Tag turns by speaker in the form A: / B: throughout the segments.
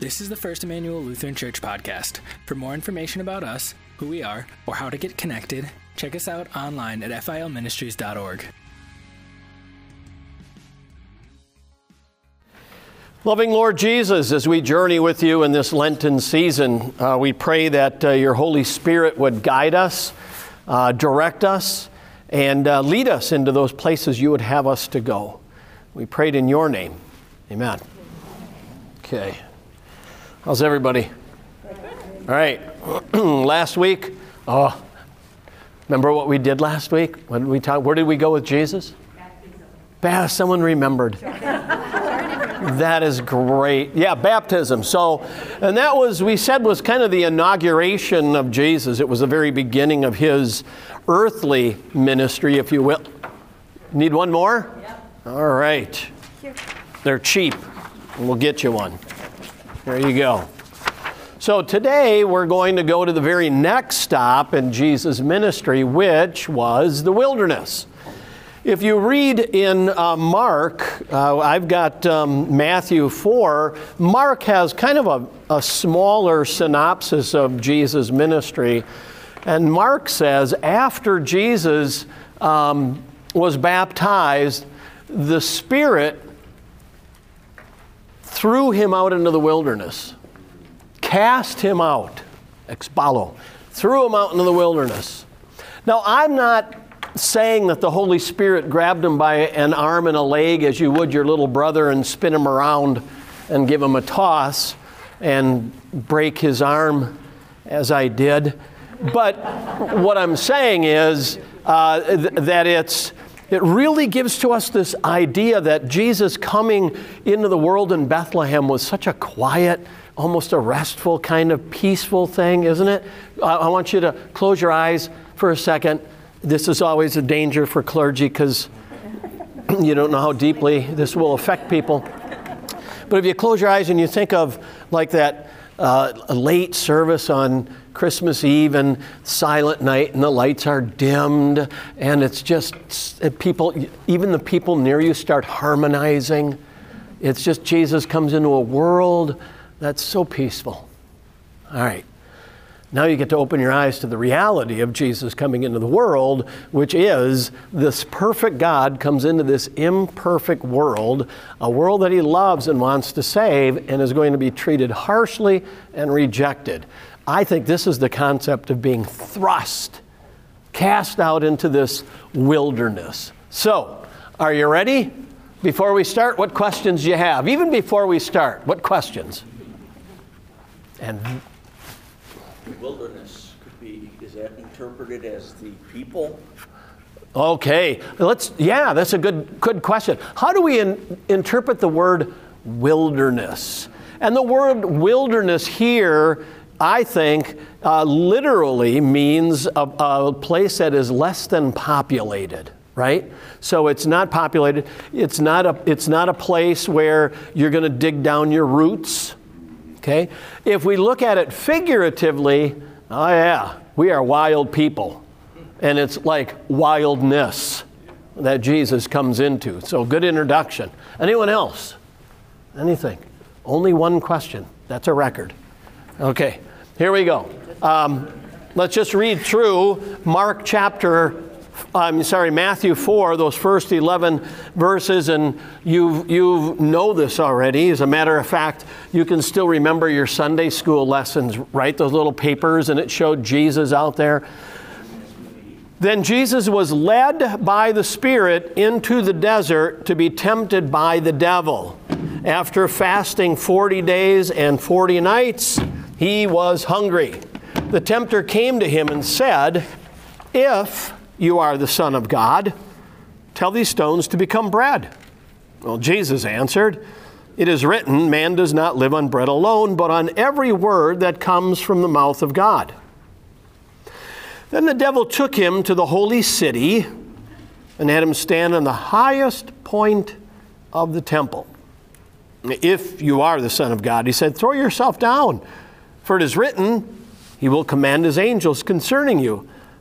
A: This is the First Emmanuel Lutheran Church podcast. For more information about us, who we are, or how to get connected, check us out online at filministries.org.
B: Loving Lord Jesus, as we journey with you in this Lenten season, uh, we pray that uh, your Holy Spirit would guide us, uh, direct us, and uh, lead us into those places you would have us to go. We prayed in your name. Amen. Okay. How's everybody? All right. last week, oh, remember what we did last week? When we talk, where did we go with Jesus? Baptism. Someone remembered. that is great. Yeah, baptism. So, and that was, we said, was kind of the inauguration of Jesus. It was the very beginning of his earthly ministry, if you will. Need one more? Yep. All right. They're cheap. We'll get you one. There you go. So today we're going to go to the very next stop in Jesus' ministry, which was the wilderness. If you read in uh, Mark, uh, I've got um, Matthew 4, Mark has kind of a, a smaller synopsis of Jesus' ministry. And Mark says, after Jesus um, was baptized, the Spirit threw him out into the wilderness, cast him out, ekballo, threw him out into the wilderness. Now, I'm not saying that the Holy Spirit grabbed him by an arm and a leg as you would your little brother and spin him around and give him a toss and break his arm as I did. But what I'm saying is uh, th- that it's it really gives to us this idea that Jesus coming into the world in Bethlehem was such a quiet, almost a restful, kind of peaceful thing, isn't it? I want you to close your eyes for a second. This is always a danger for clergy because you don't know how deeply this will affect people. But if you close your eyes and you think of like that uh, late service on Christmas Eve and silent night, and the lights are dimmed, and it's just people, even the people near you start harmonizing. It's just Jesus comes into a world that's so peaceful. All right. Now you get to open your eyes to the reality of Jesus coming into the world, which is this perfect God comes into this imperfect world, a world that he loves and wants to save, and is going to be treated harshly and rejected. I think this is the concept of being thrust, cast out into this wilderness. So, are you ready? Before we start, what questions do you have? Even before we start, what questions?
C: And wilderness could be, is that interpreted as the people?
B: Okay, let's, yeah, that's a good, good question. How do we in, interpret the word wilderness? And the word wilderness here I think, uh, literally means a, a place that is less than populated right? So it's not populated. It's not a, it's not a place where you're going to dig down your roots. Okay? If we look at it figuratively, oh yeah, we are wild people. And it's like wildness that Jesus comes into. So good introduction. Anyone else? Anything? Only one question. That's a record. Okay. Here we go. Um, let's just read through Mark chapter, I'm sorry, Matthew 4, those first 11 verses, and you you know this already. As a matter of fact, you can still remember your Sunday school lessons, right? Those little papers, and it showed Jesus out there. Then Jesus was led by the Spirit into the desert to be tempted by the devil. After fasting 40 days and 40 nights, he was hungry. The tempter came to him and said, If you are the Son of God, tell these stones to become bread. Well, Jesus answered, It is written, Man does not live on bread alone, but on every word that comes from the mouth of God. Then the devil took him to the holy city and had him stand on the highest point of the temple. If you are the Son of God, he said, Throw yourself down. For it is written, He will command His angels concerning you,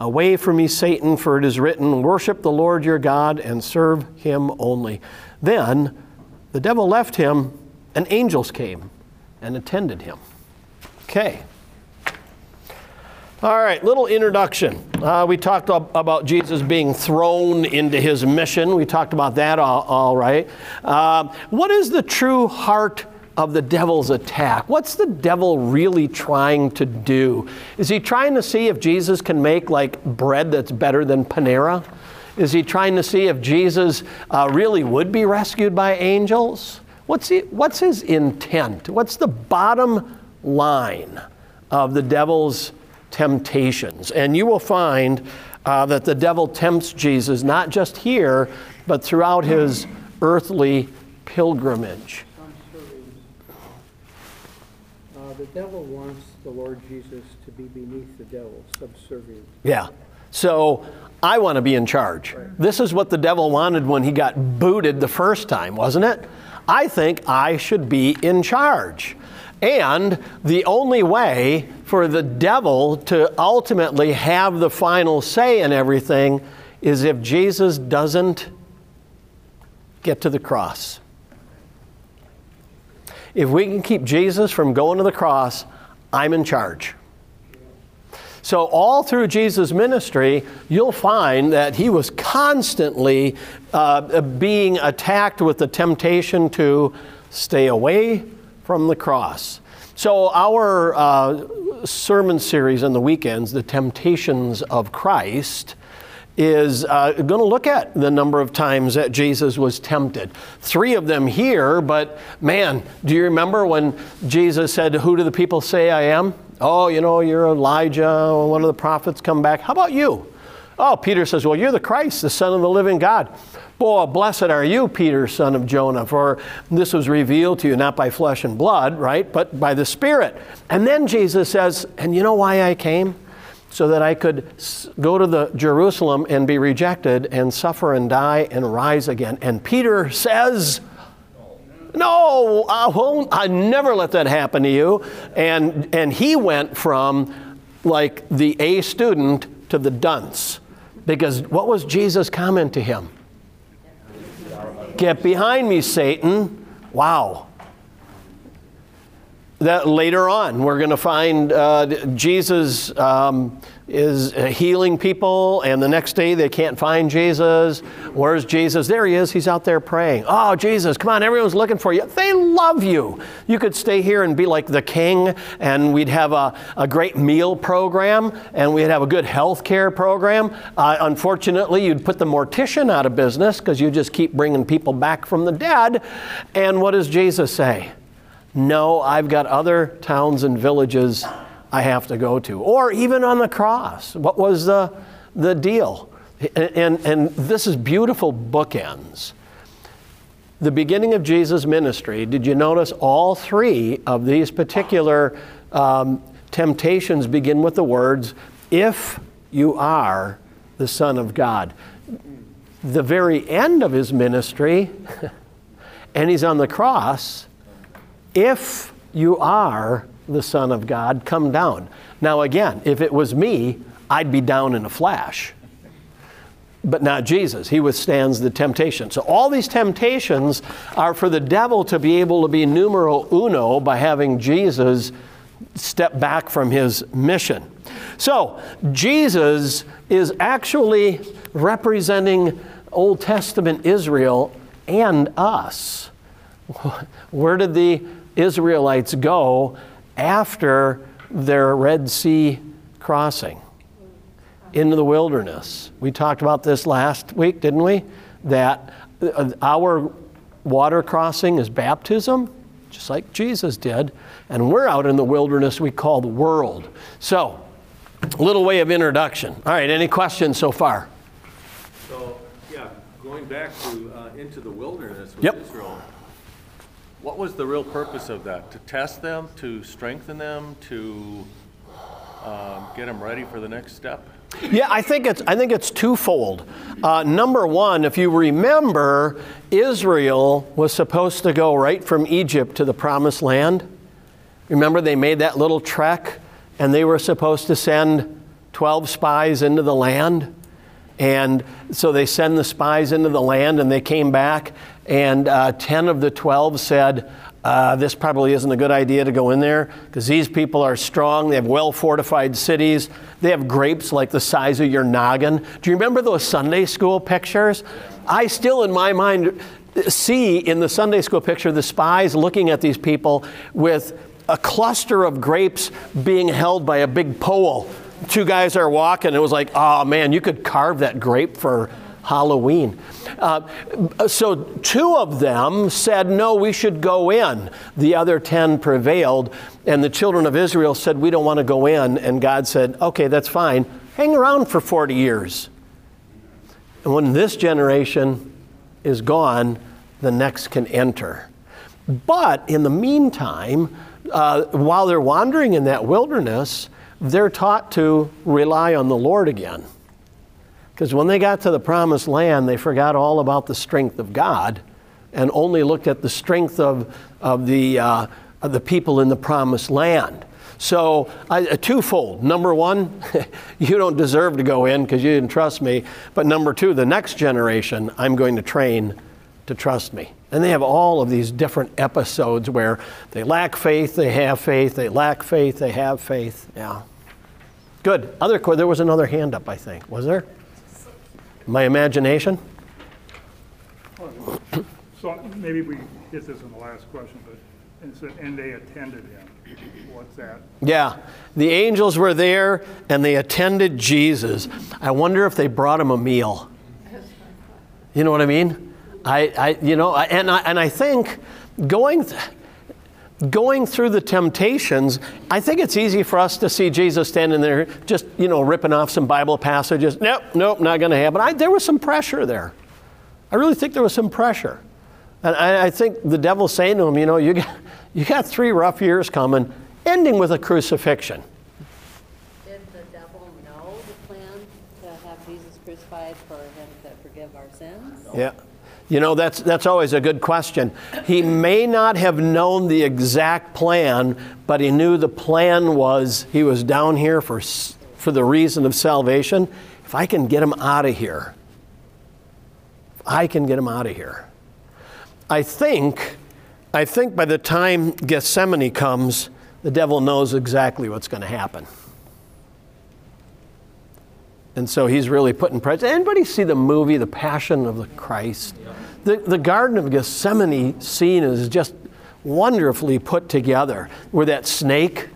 B: Away from me, Satan, for it is written, Worship the Lord your God and serve him only. Then the devil left him, and angels came and attended him. Okay. All right, little introduction. Uh, we talked about Jesus being thrown into his mission. We talked about that all, all right. Uh, what is the true heart of the devil's attack. What's the devil really trying to do? Is he trying to see if Jesus can make like bread that's better than Panera? Is he trying to see if Jesus uh, really would be rescued by angels? What's, he, what's his intent? What's the bottom line of the devil's temptations? And you will find uh, that the devil tempts Jesus not just here, but throughout his earthly pilgrimage.
D: Uh, the devil wants the Lord Jesus to be beneath the devil, subservient.
B: Yeah. So I want to be in charge. Right. This is what the devil wanted when he got booted the first time, wasn't it? I think I should be in charge. And the only way for the devil to ultimately have the final say in everything is if Jesus doesn't get to the cross. If we can keep Jesus from going to the cross, I'm in charge. So, all through Jesus' ministry, you'll find that he was constantly uh, being attacked with the temptation to stay away from the cross. So, our uh, sermon series on the weekends, The Temptations of Christ, is uh, going to look at the number of times that Jesus was tempted. Three of them here, but man, do you remember when Jesus said, Who do the people say I am? Oh, you know, you're Elijah, one of the prophets come back. How about you? Oh, Peter says, Well, you're the Christ, the Son of the living God. Boy, blessed are you, Peter, son of Jonah, for this was revealed to you not by flesh and blood, right, but by the Spirit. And then Jesus says, And you know why I came? So that I could go to the Jerusalem and be rejected and suffer and die and rise again. And Peter says, no, I won't. I never let that happen to you. And, and he went from like the A student to the dunce. Because what was Jesus' comment to him? Get behind me, Satan. Wow that later on we're going to find uh, Jesus um, is healing people, and the next day they can't find Jesus. Where's Jesus? There he is. He's out there praying. Oh, Jesus, come on, everyone's looking for you. They love you. You could stay here and be like the king, and we'd have a, a great meal program, and we'd have a good health care program. Uh, unfortunately, you'd put the mortician out of business because you just keep bringing people back from the dead. And what does Jesus say? No, I've got other towns and villages I have to go to. Or even on the cross, what was the, the deal? And, and, and this is beautiful bookends. The beginning of Jesus' ministry, did you notice all three of these particular um, temptations begin with the words, if you are the Son of God? The very end of his ministry, and he's on the cross, if you are the Son of God, come down. Now, again, if it was me, I'd be down in a flash. But not Jesus. He withstands the temptation. So, all these temptations are for the devil to be able to be numero uno by having Jesus step back from his mission. So, Jesus is actually representing Old Testament Israel and us. Where did the Israelites go after their Red Sea crossing into the wilderness. We talked about this last week, didn't we? That our water crossing is baptism, just like Jesus did, and we're out in the wilderness we call the world. So, a little way of introduction. All right, any questions so far?
E: So, yeah, going back to uh, into the wilderness with
B: yep.
E: Israel, What was the real purpose of that? To test them, to strengthen them, to um, get them ready for the next step?
B: Yeah, I think it's I think it's twofold. Uh, number one, if you remember, Israel was supposed to go right from Egypt to the Promised Land. Remember, they made that little trek, and they were supposed to send twelve spies into the land. And so they send the spies into the land, and they came back, and uh, 10 of the 12 said, uh, This probably isn't a good idea to go in there because these people are strong. They have well fortified cities. They have grapes like the size of your noggin. Do you remember those Sunday school pictures? I still, in my mind, see in the Sunday school picture the spies looking at these people with a cluster of grapes being held by a big pole two guys are walking. It was like, oh man, you could carve that grape for Halloween. Uh, so two of them said, no, we should go in. The other 10 prevailed. And the children of Israel said, we don't want to go in. And God said, okay, that's fine. Hang around for 40 years. And when this generation is gone, the next can enter. But in the meantime, uh, while they're wandering in that wilderness, they're taught to rely on the Lord again. Because when they got to the promised land, they forgot all about the strength of God and only looked at the strength of, of, the, uh, of the people in the promised land. So, uh, twofold. Number one, you don't deserve to go in because you didn't trust me. But number two, the next generation, I'm going to train to trust me. And they have all of these different episodes where they lack faith, they have faith, they lack faith, they have faith. Yeah. Good. Other there was another hand up, I think. Was there? My imagination.
F: So maybe we hit this in the last question, but it said, and they attended him. What's that?
B: Yeah, the angels were there and they attended Jesus. I wonder if they brought him a meal. You know what I mean? I, I you know, and I, and I think going. Th- going through the temptations, I think it's easy for us to see Jesus standing there just, you know, ripping off some Bible passages. Nope, nope, not going to happen. I, there was some pressure there. I really think there was some pressure. And I, I think the devil's saying to him, you know, you got, you got three rough years coming, ending with a crucifixion.
G: Did the devil know the plan to have Jesus crucified for him to forgive our sins?
B: Yeah. You know, that's, that's always a good question. He may not have known the exact plan, but he knew the plan was he was down here for, for the reason of salvation. If I can get him out of here, I can get him out of here. I think, I think by the time Gethsemane comes, the devil knows exactly what's going to happen. And so he's really putting pressure. Anybody see the movie, The Passion of the Christ? The, the Garden of Gethsemane scene is just wonderfully put together, where that snake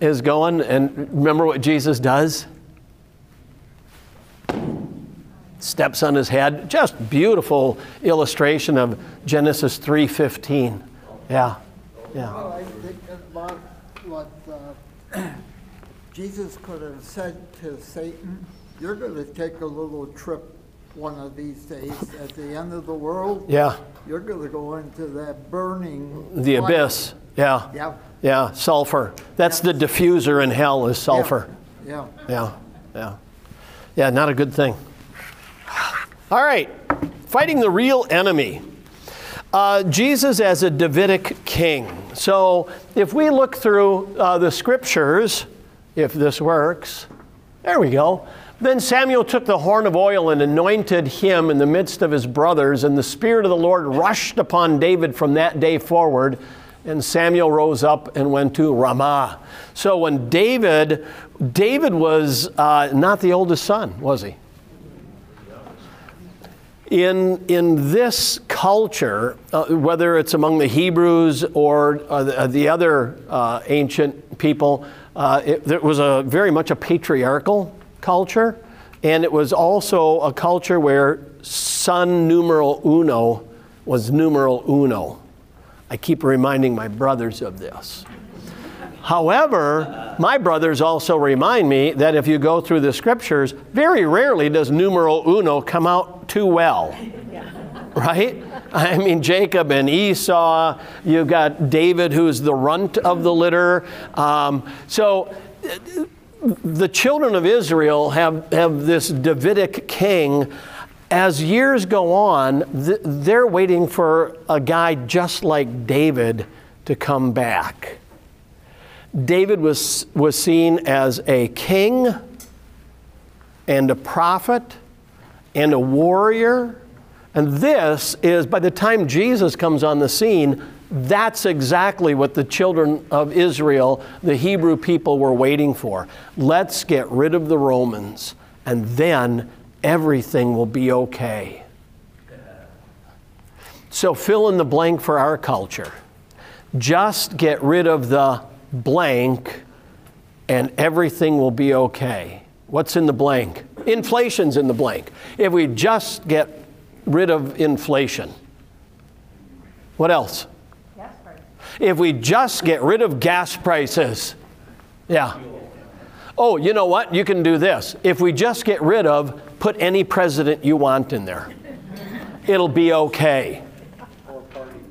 B: is going. And remember what Jesus does? Steps on his head. Just beautiful illustration of Genesis 3:15. Yeah, yeah.
H: Well, I think about what uh, Jesus could have said to Satan, you're going to take a little trip one of these days at the end of the world.
B: Yeah.
H: You're going to go into that burning.
B: The fire. abyss. Yeah.
H: Yeah.
B: Yeah, sulfur. That's yeah. the diffuser in hell is sulfur.
H: Yeah.
B: Yeah. Yeah. Yeah, not a good thing. All right. Fighting the real enemy. Uh, Jesus as a Davidic king. So if we look through uh, the scriptures, if this works. There we go. Then Samuel took the horn of oil and anointed him in the midst of his brothers, and the Spirit of the Lord rushed upon David from that day forward. And Samuel rose up and went to Ramah. So when David, David was uh, not the oldest son, was he? In, in this culture, uh, whether it's among the Hebrews or uh, the, the, other uh, ancient people, uh, it, it, was a very much a patriarchal culture, and it was also a culture where son numeral uno was numeral uno. I keep reminding my brothers of this. However, my brothers also remind me that if you go through the scriptures, very rarely does numeral uno come out too well. Right? I mean, Jacob and Esau. You've got David, who's the runt of the litter. Um, so the children of Israel have, have this Davidic king. As years go on, th- they're waiting for a guy just like David to come back. David was, was seen as a king and a prophet and a warrior. And this is, by the time Jesus comes on the scene, that's exactly what the children of Israel, the Hebrew people, were waiting for. Let's get rid of the Romans, and then everything will be okay. So fill in the blank for our culture. Just get rid of the blank, and everything will be okay. What's in the blank? Inflation's in the blank. If we just get rid of inflation, what else? If we just get rid of gas prices, yeah. Oh, you know what? You can do this. If we just get rid of, put any president you want in there, it'll be okay.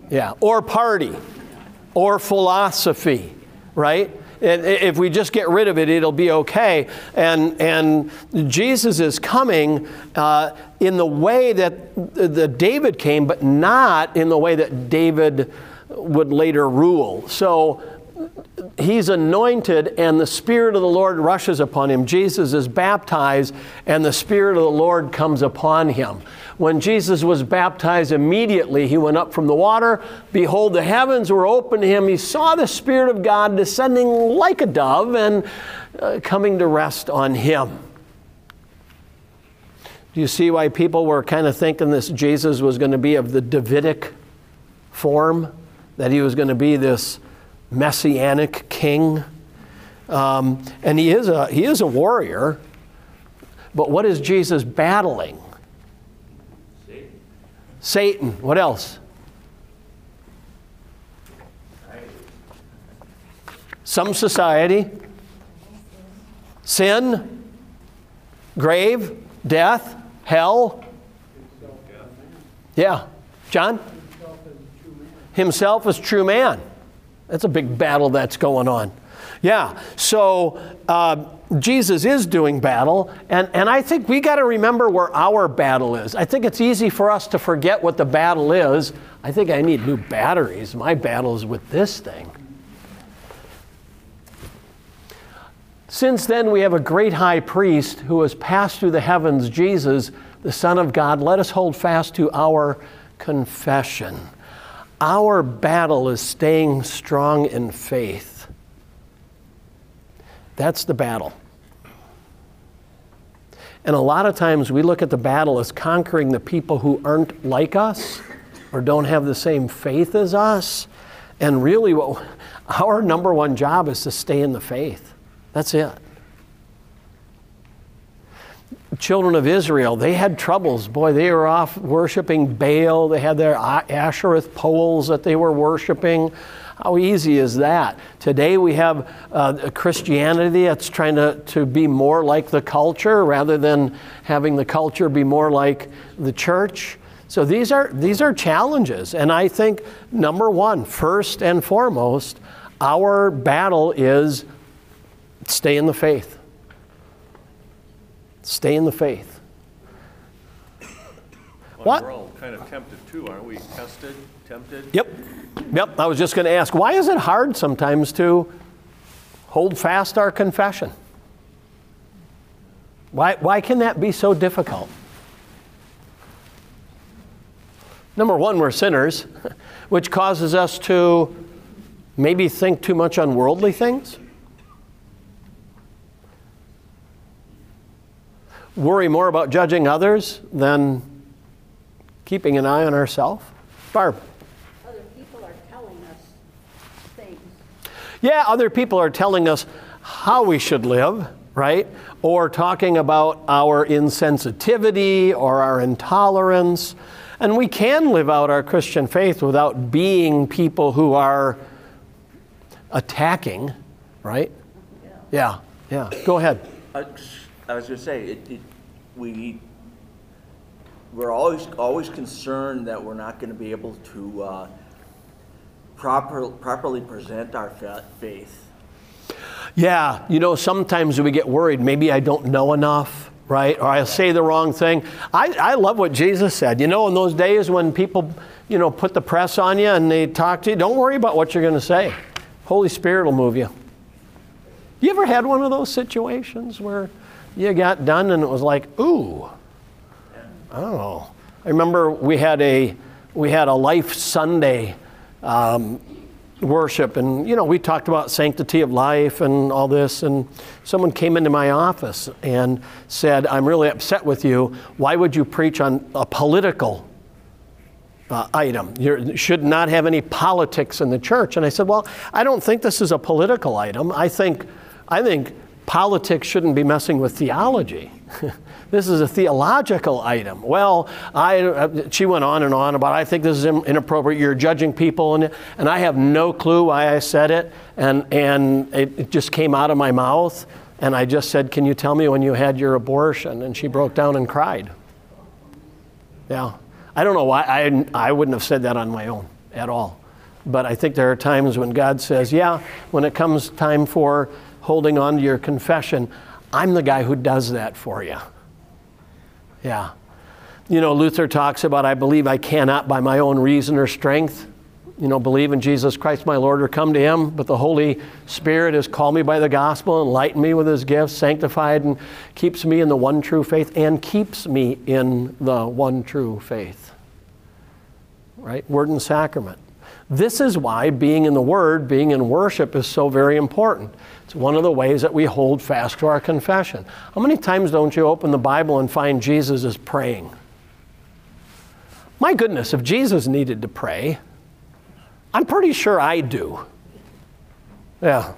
B: Yeah, or party, or philosophy, right? If we just get rid of it, it'll be okay. And, and Jesus is coming uh, in the way that the David came, but not in the way that David would later rule. So he's anointed, and the Spirit of the Lord rushes upon him. Jesus is baptized, and the Spirit of the Lord comes upon him. When Jesus was baptized, immediately he went up from the water. Behold, the heavens were opened to him. He saw the Spirit of God descending like a dove and uh, coming to rest on him. Do you see why people were kind of thinking this Jesus was going to be of the Davidic form? That he was going to be this messianic king? Um, and he is, a, he is a warrior, but what is Jesus battling? Satan. Satan. What else? Some society, sin, grave, death, hell. Yeah. John? Himself as true man. That's a big battle that's going on. Yeah, so uh, Jesus is doing battle, and, and I think we got to remember where our battle is. I think it's easy for us to forget what the battle is. I think I need new batteries. My battle is with this thing. Since then, we have a great high priest who has passed through the heavens, Jesus, the Son of God. Let us hold fast to our confession. Our battle is staying strong in faith. That's the battle. And a lot of times we look at the battle as conquering the people who aren't like us or don't have the same faith as us. And really, what, our number one job is to stay in the faith. That's it children of Israel, they had troubles. Boy, they were off worshiping Baal. They had their Asherah poles that they were worshiping. How easy is that? Today we have uh, Christianity that's trying to, to be more like the culture rather than having the culture be more like the church. So these are, these are challenges. And I think, number one, first and foremost, our battle is stay in the faith. Stay in the faith.
E: Well,
B: What?
E: We're all kind of tempted too, aren't we? Tested, tempted?
B: Yep. Yep. I was just going to ask why is it hard sometimes to hold fast our confession? Why, why can that be so difficult? Number one, we're sinners, which causes us to maybe think too much on worldly things. Worry more about judging others than keeping an eye on ourselves? Barb.
G: Other people are telling us things.
B: Yeah, other people are telling us how we should live, right? Or talking about our insensitivity or our intolerance. And we can live out our Christian faith without being people who are attacking, right? Yeah, yeah. Go ahead.
C: I I was gonna say, it, it, we, we're always, always concerned that we're not gonna be able to, uh, proper, properly present our faith.
B: Yeah, you know, sometimes we get worried. Maybe I don't know enough, right? Or I'll say the wrong thing. I, I love what Jesus said. You know, in those days when people, you know, put the press on you and they talk to you, don't worry about what you're going to say. Holy Spirit will move you. You ever had one of those situations where you got done and it was like, ooh, oh. I remember we had a we had a Life Sunday um, worship, and you know we talked about sanctity of life and all this. And someone came into my office and said, "I'm really upset with you. Why would you preach on a political uh, item. You should not have any politics in the church. And I said, well, I don't think this is a political item. I think, I think politics shouldn't be messing with theology. this is a theological item. Well, I, uh, she went on and on about, I think this is inappropriate. You're judging people. And, and I have no clue why I said it. And, and it, it just came out of my mouth. And I just said, Can you tell me when you had your abortion? And she broke down and cried. Yeah. I don't know why I, I wouldn't have said that on my own at all. But I think there are times when God says, yeah, when it comes time for holding on to your confession, I'm the guy who does that for you. Yeah. You know, Luther talks about, I believe I cannot by my own reason or strength you know, believe in Jesus Christ my Lord or come to Him, but the Holy Spirit has called me by the gospel, enlightened me with His gifts, sanctified, and keeps me in the one true faith, and keeps me in the one true faith. Right? Word and sacrament. This is why being in the Word, being in worship is so very important. It's one of the ways that we hold fast to our confession. How many times don't you open the Bible and find Jesus is praying? My goodness, if Jesus needed to pray, I'm pretty sure I do. Yeah.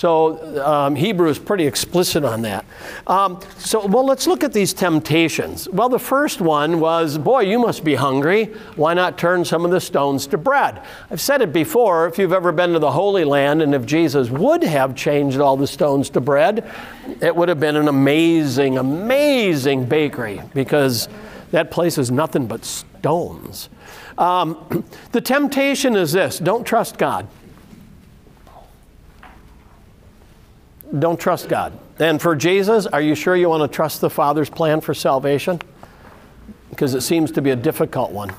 B: So um, Hebrew is pretty explicit on that. Um, so, well, let's look at these temptations. Well, the first one was, boy, you must be hungry. Why not turn some of the stones to bread? I've said it before. If you've ever been to the Holy Land, and if Jesus would have changed all the stones to bread, it would have been an amazing, amazing bakery because that place is nothing but stones. Um, the temptation is this don't trust God. Don't trust God. And for Jesus, are you sure you want to trust the Father's plan for salvation? Because it seems to be a difficult one.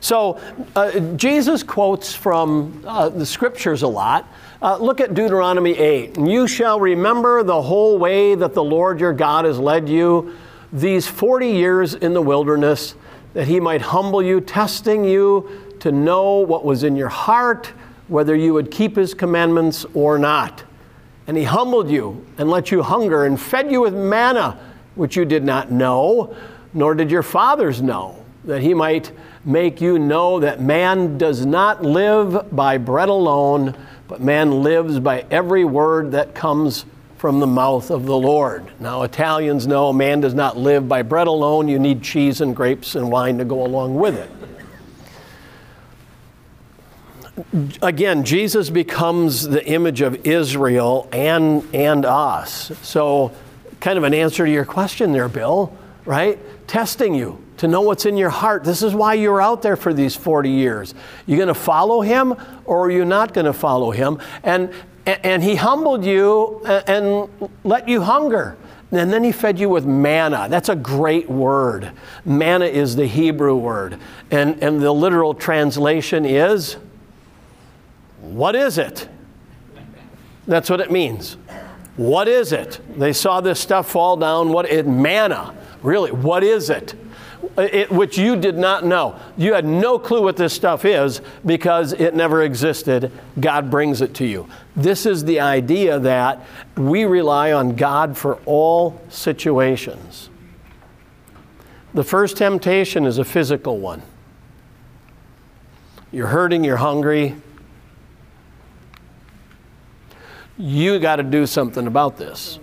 B: So, uh, Jesus quotes from uh, the scriptures a lot. Uh, look at Deuteronomy 8. You shall remember the whole way that the Lord your God has led you these 40 years in the wilderness that he might humble you, testing you to know what was in your heart, whether you would keep his commandments or not. And he humbled you and let you hunger and fed you with manna, which you did not know, nor did your fathers know, that he might make you know that man does not live by bread alone, but man lives by every word that comes from the mouth of the Lord. Now, Italians know man does not live by bread alone. You need cheese and grapes and wine to go along with it. Again, Jesus becomes the image of Israel and, and us. So, kind of an answer to your question there, Bill, right? Testing you to know what's in your heart. This is why you're out there for these 40 years. You're going to follow him or are you not going to follow him? And and he humbled you and let you hunger. And then he fed you with manna. That's a great word. Manna is the Hebrew word. And, and the literal translation is, What is it? That's what it means. What is it? They saw this stuff fall down. What it manna. Really, what is it? it, which you did not know. You had no clue what this stuff is because it never existed. God brings it to you. This is the idea that we rely on God for all situations. The first temptation is a physical one. You're hurting, you're hungry. You got to do something about this.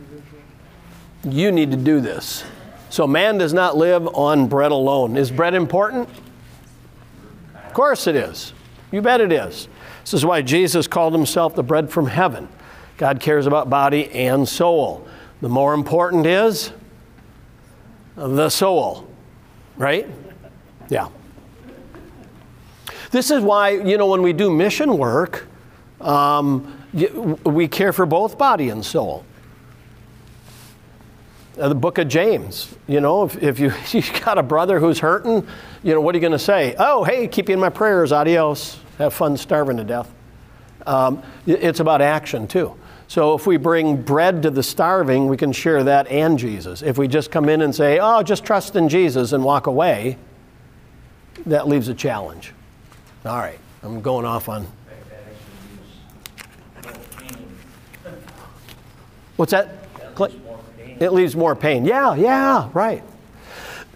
B: You need to do this. So man does not live on bread alone. Is bread important? Of course it is. You bet it is. This is why Jesus called himself the bread from heaven. God cares about body and soul. The more important is the soul, right? Yeah. This is why, you know, when we do mission work, um, we care for both body and soul. Uh, the book of James, you know, if, if you, you've got a brother who's hurting, you know, what are you going to say? Oh, hey, keep you in my prayers, adios. Have fun starving to death. Um, it's about action, too. So if we bring bread to the starving, we can share that and Jesus. If we just come in and say, oh, just trust in Jesus and walk away, that leaves a challenge. All right, I'm going off on. What's that? Cl- It leaves more pain. Yeah, yeah, right.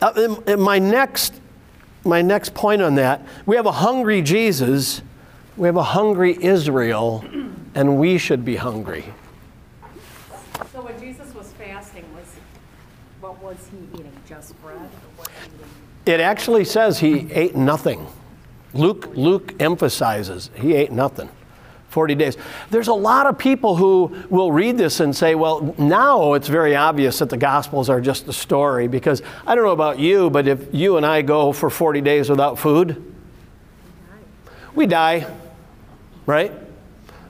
B: Uh, and- and my next, my next point on that, we have a hungry Jesus, we have a hungry Israel, and we should be hungry.
I: So when Jesus was fasting, was, what was he eating? Just bread? Or what?
B: It actually says he ate nothing. Luke, Luke emphasizes he ate nothing. 40 days. There's a lot of people who will read this and say, well, now it's very obvious that the Gospels are just a story because I don't know about you, but if you and I go for 40 days without food, we die, right?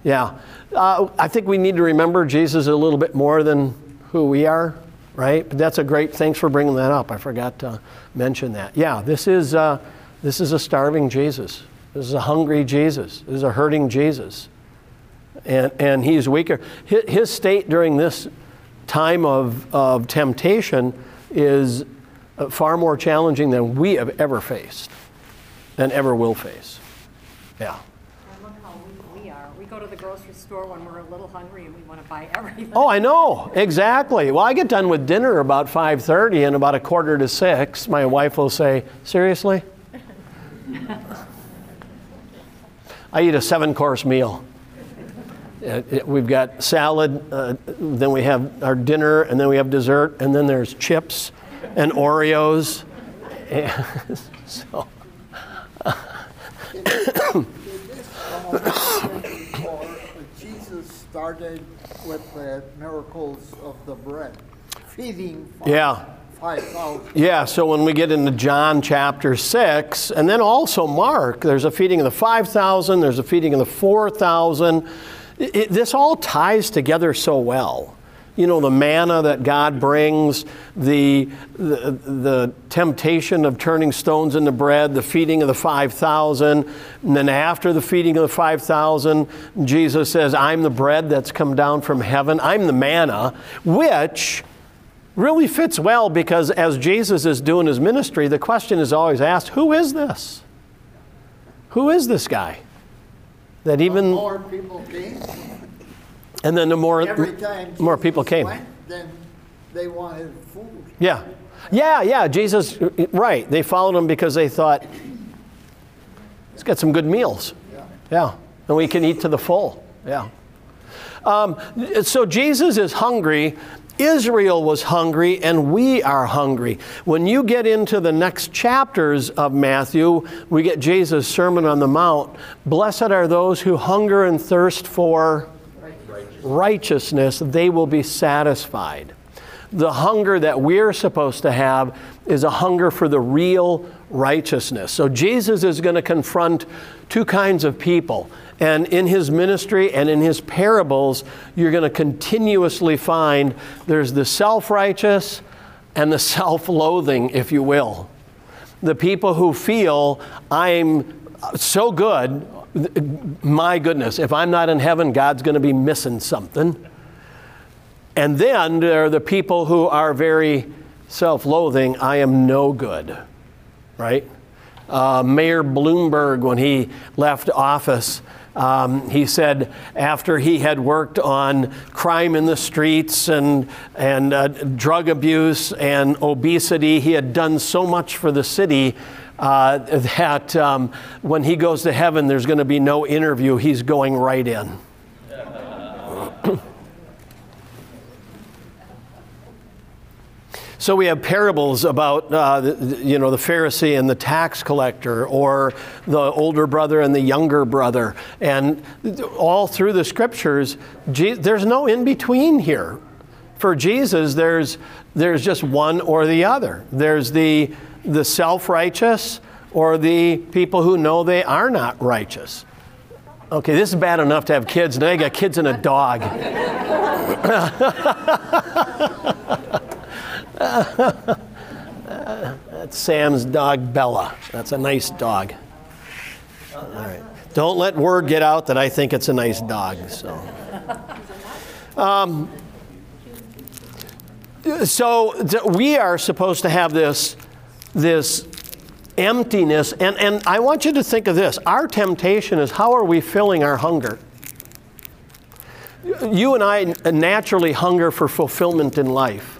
B: Yeah. Uh, I think we need to remember Jesus a little bit more than who we are, right? But that's a great, thanks for bringing that up. I forgot to mention that. Yeah, this is, uh, this is a starving Jesus. This is a hungry Jesus. This is a hurting Jesus. And, and he's weaker. His, his state during this time of, of temptation is uh, far more challenging than we have ever faced and ever will face. Yeah.
I: Look how weak we are. We go to the grocery store when we're a little hungry and we want to buy everything.
B: Oh, I know exactly. Well, I get done with dinner about five thirty, and about a quarter to six, my wife will say, "Seriously?" I eat a seven-course meal. Uh, We've got salad, uh, then we have our dinner, and then we have dessert, and then there's chips and Oreos. And so,
H: Did this come about before Jesus started with the miracles of the bread, feeding
B: yeah.
H: 5,000?
B: Yeah, so when we get into John chapter 6, and then also Mark, there's a feeding of the 5,000, there's a feeding of the 4,000. It- it- this all ties together so well. You know, the manna that God brings, the, the, the temptation of turning stones into bread, the feeding of the 5,000. And then after the feeding of the 5,000, Jesus says, I'm the bread that's come down from heaven. I'm the manna, which really fits well because as Jesus is doing his ministry, the question is always asked who is this? Who is this guy? That even,
H: More people came.
B: and then the more, more people came.
H: went, Then they wanted food.
B: Yeah. Yeah, yeah, Jesus, right. They followed him because they thought, he's got some good meals. Yeah. And we can eat to the full. Yeah. Um, so Jesus is hungry. Israel was hungry, and we are hungry. When you get into the next chapters of Matthew, we get Jesus' Sermon on the Mount. Blessed are those who hunger and thirst for righteousness, they will be satisfied. The hunger that we're supposed to have is a hunger for the real righteousness. So Jesus is going to confront two kinds of people. And in his ministry and in his parables, you're going to continuously find there's the self righteous and the self loathing, if you will. The people who feel, I'm so good, my goodness, if I'm not in heaven, God's going to be missing something. And then there are the people who are very self loathing, I am no good, right? Uh, Mayor Bloomberg, when he left office, um, he said after he had worked on crime in the streets and, and uh, drug abuse and obesity, he had done so much for the city uh, that um, when he goes to heaven, there's going to be no interview. He's going right in. So we have parables about, uh, the, you know, the Pharisee and the tax collector, or the older brother and the younger brother, and all through the scriptures, there's no in between here. for Jesus, there's, there's just one or the other. There's the, the self righteous or the people who know they are not righteous. Okay, this is bad enough to have kids. Now you got kids and a dog. That's Sam's dog, Bella. That's a nice dog. All right. Don't let word get out that I think it's a nice dog. So, um, so we are supposed to have this, this emptiness, and, and I want you to think of this. Our temptation is how are we filling our hunger? You and I naturally hunger for fulfillment in life.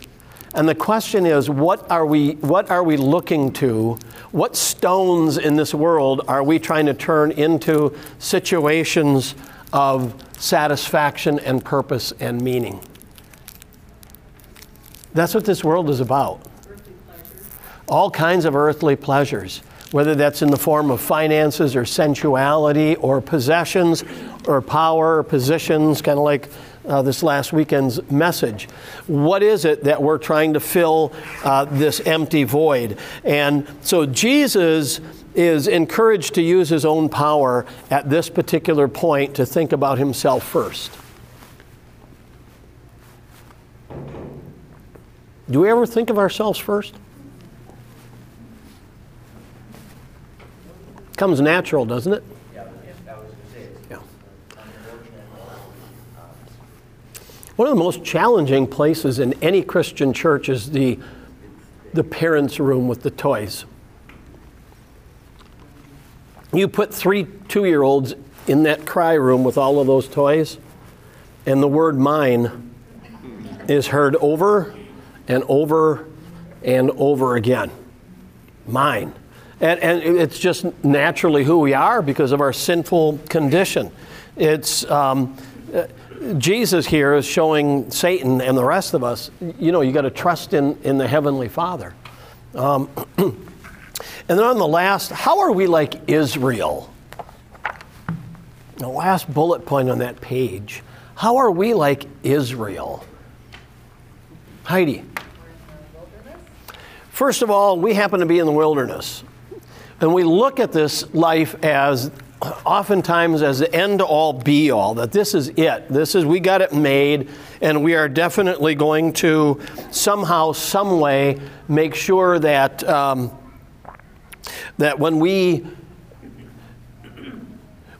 B: And the question is, what are we, what are we looking to? What stones in this world are we trying to turn into situations of satisfaction and purpose and meaning? That's what this world is about. All kinds of earthly pleasures, whether that's in the form of finances or sensuality or possessions or power or positions, kind of like uh, this last weekend's message. What is it that we're trying to fill uh, this empty void? And so Jesus is encouraged to use his own power at this particular point to think about himself first. Do we ever think of ourselves first? Comes natural, doesn't it? One of the most challenging places in any Christian church is the, the parents' room with the toys. You put three two year olds in that cry room with all of those toys, and the word mine is heard over and over and over again. Mine. And, and it's just naturally who we are because of our sinful condition. It's. Um, Jesus here is showing Satan and the rest of us, you know, you got to trust in, in the Heavenly Father. Um, and then on the last, how are we like Israel? The last bullet point on that page. How are we like Israel? Heidi. First of all, we happen to be in the wilderness. And we look at this life as oftentimes as the end all be all that this is it. This is we got it made and we are definitely going to somehow some way make sure that um, that when we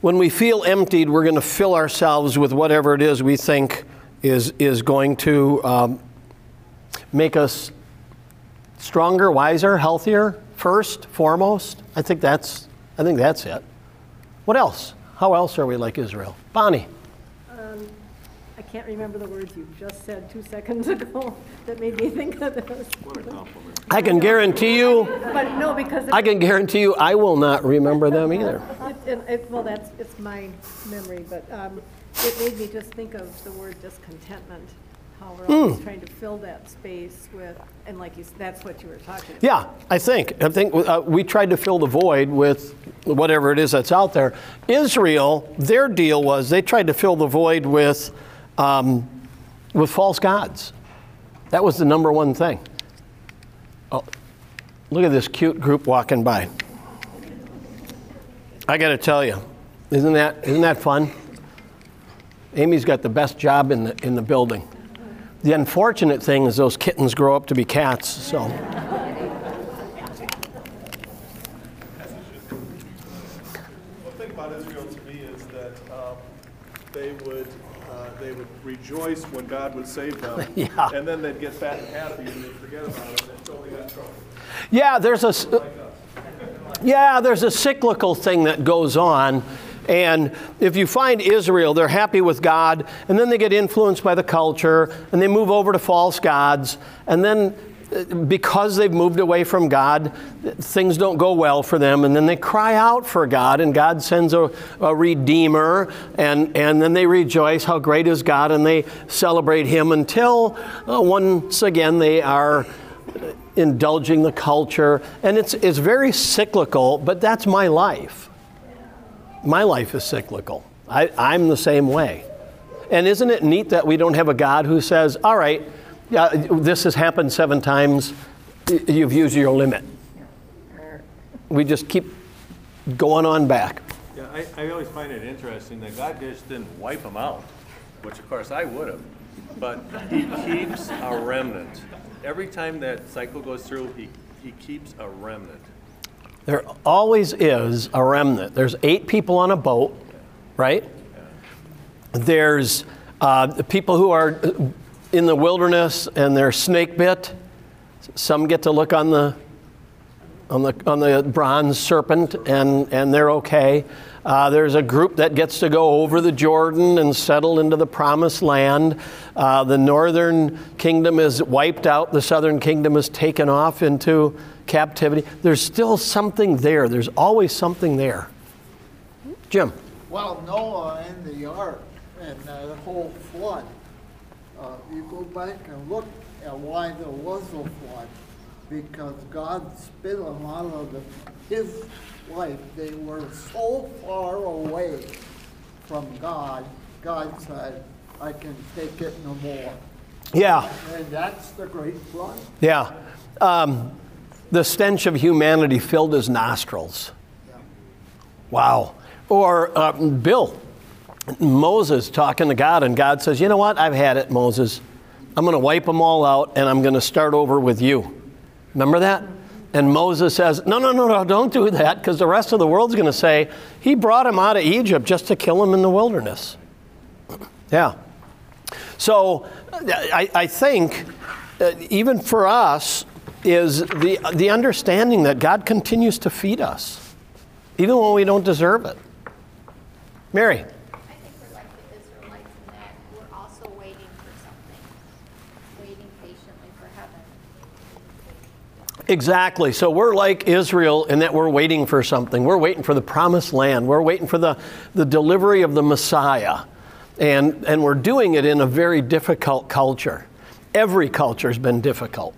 B: when we feel emptied we're going to fill ourselves with whatever it is we think is is going to um, make us stronger wiser healthier first foremost. I think that's i think that's it what else? How else are we like Israel? Bonnie.
I: Um, I can't remember the words you just said two seconds ago that made me think of this. What a
B: compliment. I can guarantee you.
I: But no, because.
B: I can guarantee you I will not remember them either.
I: It, it, well, that's, it's my memory, but um, it made me just think of the word discontentment how we're always trying to fill that space with, and like you, that's what you were talking about.
B: Yeah, I think. I think uh, we tried to fill the void with whatever it is that's out there. Israel, their deal was they tried to fill the void with, um, with false gods. That was the number one thing. Oh, look at this cute group walking by. I got to tell you, isn't that, isn't that fun? Amy's got the best job in the, in the building. The unfortunate thing is those kittens grow up to be cats, so.
J: The thing about Israel to me is that um, they would uh, they would rejoice when God would save them, yeah. and then they'd get fat and happy and they'd forget about it until they got trouble.
B: Yeah, there's a yeah, there's a cyclical thing that goes on and if you find Israel, they're happy with God, and then they get influenced by the culture, and they move over to false gods, and then uh, because they've moved away from God, things don't go well for them, and then they cry out for God, and God sends a, a, redeemer, and, and then they rejoice how great is God, and they celebrate Him until uh, once again they are indulging the culture, and it's, it's very cyclical, but that's my life my life is cyclical. I, I'm the same way. And isn't it neat that we don't have a God who says, all right, this has happened seven times. You've used your limit. We just keep going on back.
E: Yeah, I, I always find it interesting that God just didn't wipe them out, which of course I would have, but He keeps a remnant. Every time that cycle goes through, He, he keeps a remnant.
B: There always is a remnant. There's eight people on a boat, right? There's uh, people who are in the wilderness and they're snake bit. Some get to look on the on the on the bronze serpent and and they're okay. Uh, there's a group that gets to go over the Jordan and settle into the promised land. Uh, the northern kingdom is wiped out. The southern kingdom is taken off into captivity. There's still something there. There's always something there. Jim.
H: Well, Noah and the ark and the whole flood, uh, you go back and look at why there was a flood. Because God spit them out of the, his life. They were so far away from God, God said, I can take it no more.
B: Yeah.
H: And that's the great flood.
B: Yeah. Um, the stench of humanity filled his nostrils. Wow. Or uh, Bill, Moses talking to God, and God says, You know what? I've had it, Moses. I'm going to wipe them all out, and I'm going to start over with you. Remember that? And Moses says, No, no, no, no, don't do that, because the rest of the world's going to say, He brought him out of Egypt just to kill him in the wilderness. Yeah. So I, I think, uh, even for us, is the, the understanding that God continues to feed us, even when we don't deserve it. Mary.
K: I think we're like the Israelites in that we're also waiting for something, waiting patiently for heaven.
B: Exactly. So we're like Israel in that we're waiting for something. We're waiting for the promised land. We're waiting for the, the delivery of the Messiah. And, and we're doing it in a very difficult culture. Every culture has been difficult.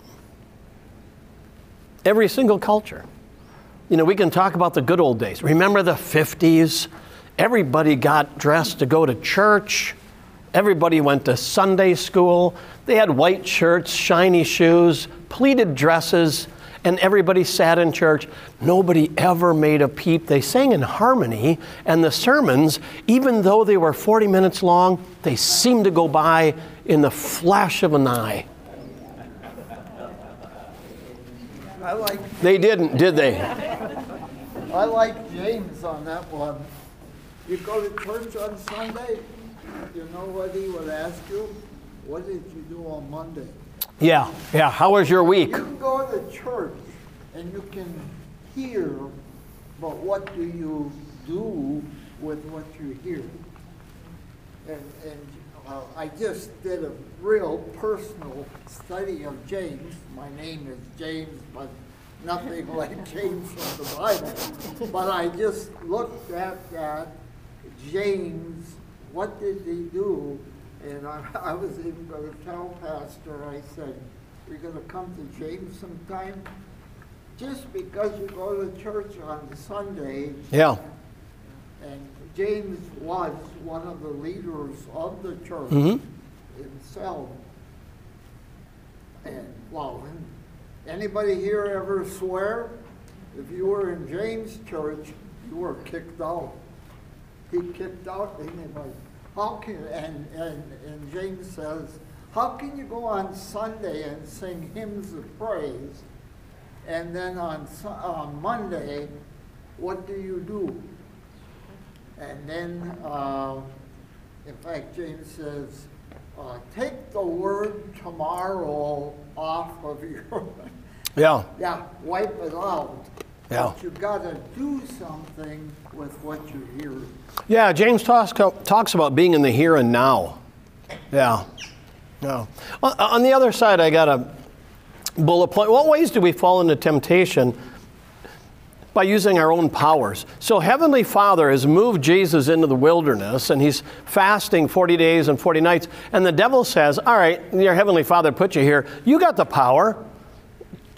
B: Every single culture. You know, we can talk about the good old days. Remember the 50s? Everybody got dressed to go to church. Everybody went to Sunday school. They had white shirts, shiny shoes, pleated dresses, and everybody sat in church. Nobody ever made a peep. They sang in harmony, and the sermons, even though they were 40 minutes long, they seemed to go by in the flash of an eye.
H: I like,
B: They didn't, did they?
H: I like James on that one. You go to church on Sunday, you know what he would ask you? What did you do on Monday?
B: Yeah, yeah. How was your week?
H: You can go to church and you can hear, but what do you do with what you hear? And, and uh, I just did a real personal study of James. My name is James, but nothing like James from the Bible. But I just looked at that, James, what did he do? And I, I was even going to tell Pastor, I said, we're going to come to James sometime. Just because you go to church on Sunday,
B: Yeah.
H: and James was one of the leaders of the church
B: Mhm.
H: himself. And, well, anybody here ever swear? If you were in James' church, you were kicked out. He kicked out anybody. How can, and, and, and James says, how can you go on Sunday and sing hymns of praise, and then on, on Monday, what do you do? And then, uh, in fact, James says, uh, take the word tomorrow off of your,
B: Yeah.
H: yeah, wipe it out.
B: Yeah.
H: But you gotta do something with what you hear.
B: Yeah, James talks, talks about being in the here and now. Yeah. Yeah. On, on the other side, I got a bullet point. What ways do we fall into temptation? By using our own powers. So, Heavenly Father has moved Jesus into the wilderness and he's fasting 40 days and 40 nights. And the devil says, All right, your Heavenly Father put you here. You got the power.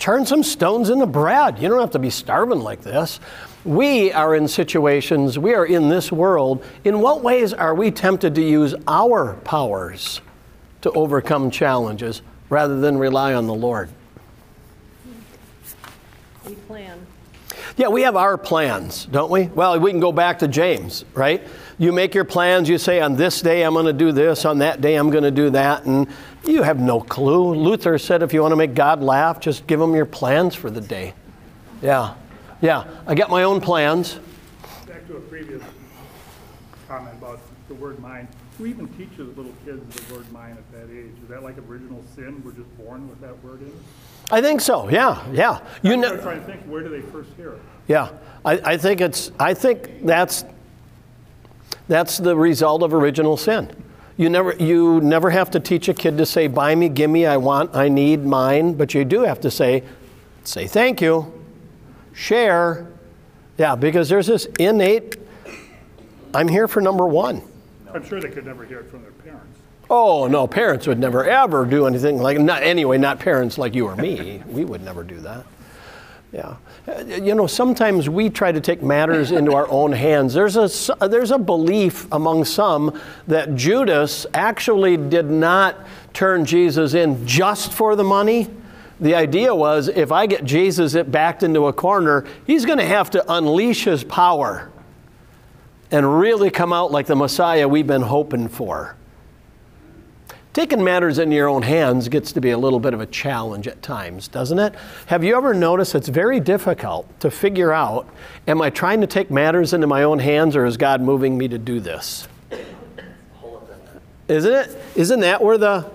B: Turn some stones into bread. You don't have to be starving like this. We are in situations, we are in this world. In what ways are we tempted to use our powers to overcome challenges rather than rely on the Lord.
I: We plan.
B: Yeah, we have our plans, don't we? Well, we can go back to James, right? You make your plans, you say, on this day I'm going to do this, on that day I'm going to do that, and you have no clue. Luther said if you want to make God laugh, just give him your plans for the day. Yeah, yeah, I got my own plans.
F: Back to a previous comment about the word mind. Who even teaches little kids the word mind at that age? Is that like original sin? We're just born with that word in?
B: I think so. Yeah, yeah. You
F: I'm
B: know,
F: trying to think, where do they first hear it?
B: yeah. I, I think it's. I think that's that's the result of original sin. You never you never have to teach a kid to say, "Buy me, give me, I want, I need, mine," but you do have to say, "Say thank you, share." Yeah, because there's this innate. I'm here for number one.
F: I'm sure they could never hear it from their parents.
B: Oh no, parents would never ever do anything like not anyway, not parents like you or me. We would never do that. Yeah, you know, sometimes we try to take matters into our own hands. There's a there's a belief among some that Judas actually did not turn Jesus in just for the money. The idea was if I get Jesus backed into a corner, he's going to have to unleash his power and really come out like the Messiah we've been hoping for. Taking matters in your own hands gets to be a little bit of a challenge at times, doesn't it? Have you ever noticed it's very difficult to figure out am I trying to take matters into my own hands or is God moving me to do this? Isn't it? Isn't that where the